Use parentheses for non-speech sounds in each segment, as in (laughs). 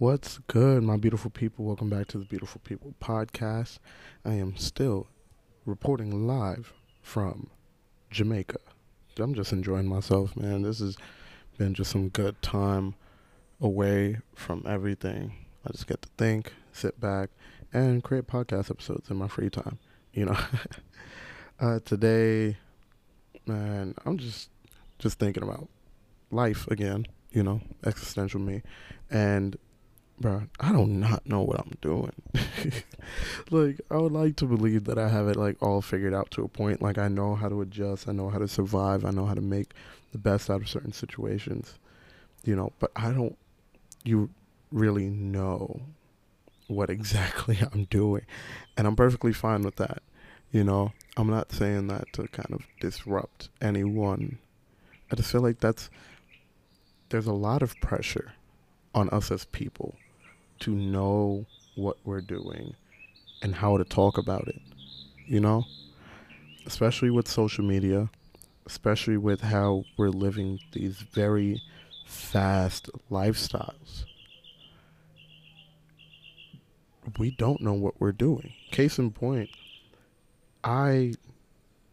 What's good, my beautiful people? Welcome back to the Beautiful People podcast. I am still reporting live from Jamaica. I'm just enjoying myself, man. This has been just some good time away from everything. I just get to think, sit back, and create podcast episodes in my free time. You know, (laughs) uh, today, man, I'm just just thinking about life again. You know, existential me, and bro, I do not not know what I'm doing. (laughs) like, I would like to believe that I have it like all figured out to a point. Like, I know how to adjust, I know how to survive, I know how to make the best out of certain situations, you know. But I don't, you really know what (laughs) exactly I'm doing, and I'm perfectly fine with that. You know, I'm not saying that to kind of disrupt anyone. I just feel like that's there's a lot of pressure on us as people to know what we're doing and how to talk about it, you know? Especially with social media, especially with how we're living these very fast lifestyles. We don't know what we're doing. Case in point, I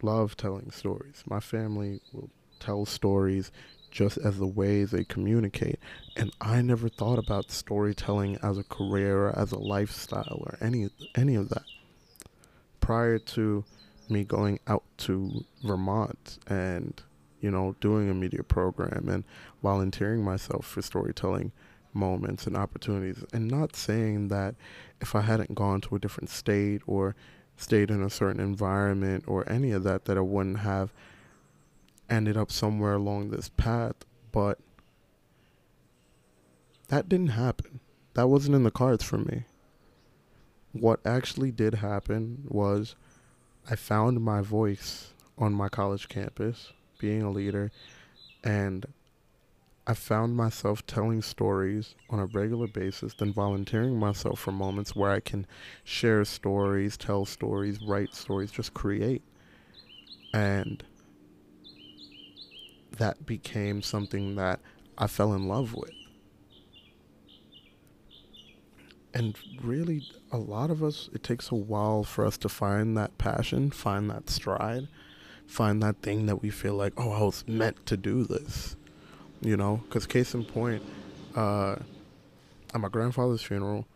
love telling stories. My family will tell stories just as the way they communicate. And I never thought about storytelling as a career, as a lifestyle, or any any of that. Prior to me going out to Vermont and you know doing a media program and volunteering myself for storytelling moments and opportunities and not saying that if I hadn't gone to a different state or stayed in a certain environment or any of that that I wouldn't have ended up somewhere along this path, but that didn't happen. That wasn't in the cards for me. What actually did happen was I found my voice on my college campus, being a leader, and I found myself telling stories on a regular basis, then volunteering myself for moments where I can share stories, tell stories, write stories, just create. And that became something that I fell in love with. And really, a lot of us, it takes a while for us to find that passion, find that stride, find that thing that we feel like, oh, I was meant to do this. You know, because case in point, uh, at my grandfather's funeral,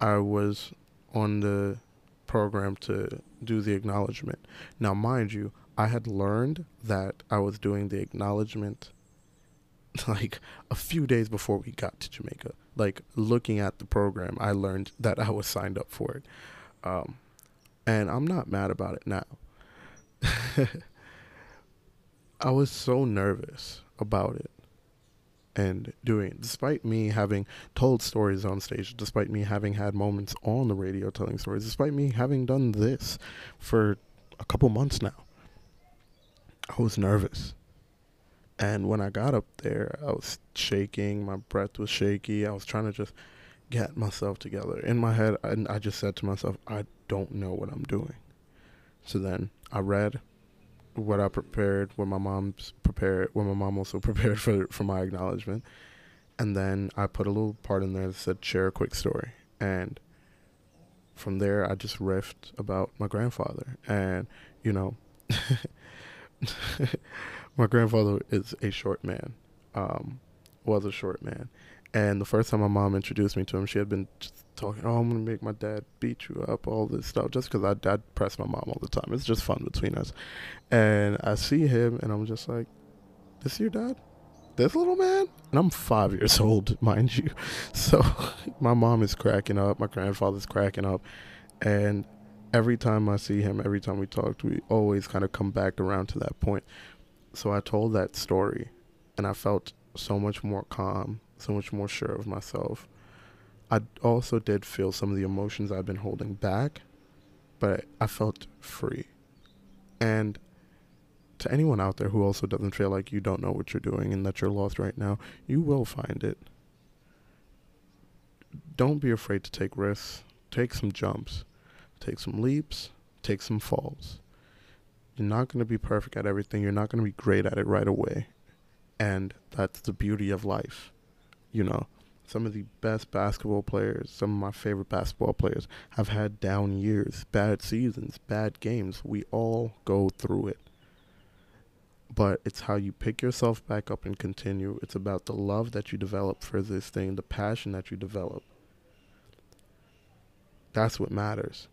I was on the program to do the acknowledgement. Now, mind you, I had learned that I was doing the acknowledgement (laughs) like a few days before we got to Jamaica. Like looking at the program, I learned that I was signed up for it. Um, and I'm not mad about it now. (laughs) I was so nervous about it and doing it, despite me having told stories on stage, despite me having had moments on the radio telling stories, despite me having done this for a couple months now. I was nervous. And when I got up there, I was shaking. My breath was shaky. I was trying to just get myself together. In my head, I, I just said to myself, I don't know what I'm doing. So then I read what I prepared, what my mom's prepared, what my mom also (laughs) prepared for for my acknowledgement, and then I put a little part in there that said share a quick story, and from there I just riffed about my grandfather, and you know, (laughs) (laughs) my grandfather is a short man, um, was a short man. And the first time my mom introduced me to him, she had been talking, "Oh, I'm gonna make my dad beat you up," all this stuff, just because I dad press my mom all the time. It's just fun between us. And I see him, and I'm just like, "This your dad? This little man?" And I'm five years (laughs) old, mind you. (laughs) So my mom is cracking up, my grandfather's cracking up, and every time I see him, every time we talked, we always kind of come back around to that point. So I told that story, and I felt so much more calm, so much more sure of myself. I also did feel some of the emotions I've been holding back, but I felt free. And to anyone out there who also doesn't feel like you don't know what you're doing and that you're lost right now, you will find it. Don't be afraid to take risks, take some jumps take some leaps, take some falls. You're not going to be perfect at everything. You're not going to be great at it right away. And that's the beauty of life. You know, some of the best basketball players, some of my favorite basketball players, have had down years, bad seasons, bad games. We all go through it. But it's how you pick yourself back up and continue. It's about the love that you develop for this thing, the passion that you develop. That's what matters.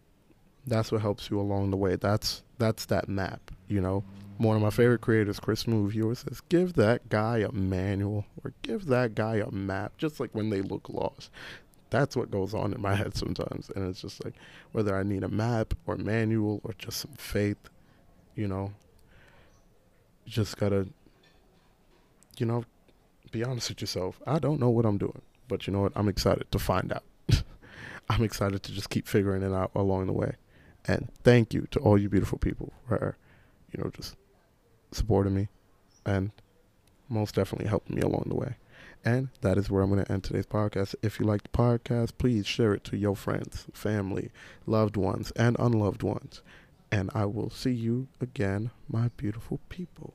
That's what helps you along the way. That's that's that map, you know one of my favorite creators, Chris Smoove, he always says, give that guy a manual or give that guy a map, just like when they look lost. That's what goes on in my head sometimes. And it's just like whether I need a map or manual or just some faith, you know, just gotta, you know, be honest with yourself. I don't know what I'm doing, but you know what? I'm excited to find out. (laughs) I'm excited to just keep figuring it out along the way. And thank you to all you beautiful people for, you know, just supporting me and most definitely helping me along the way. And that is where I'm going to end today's podcast. If you like the podcast, please share it to your friends, family, loved ones, and unloved ones. And I will see you again, my beautiful people.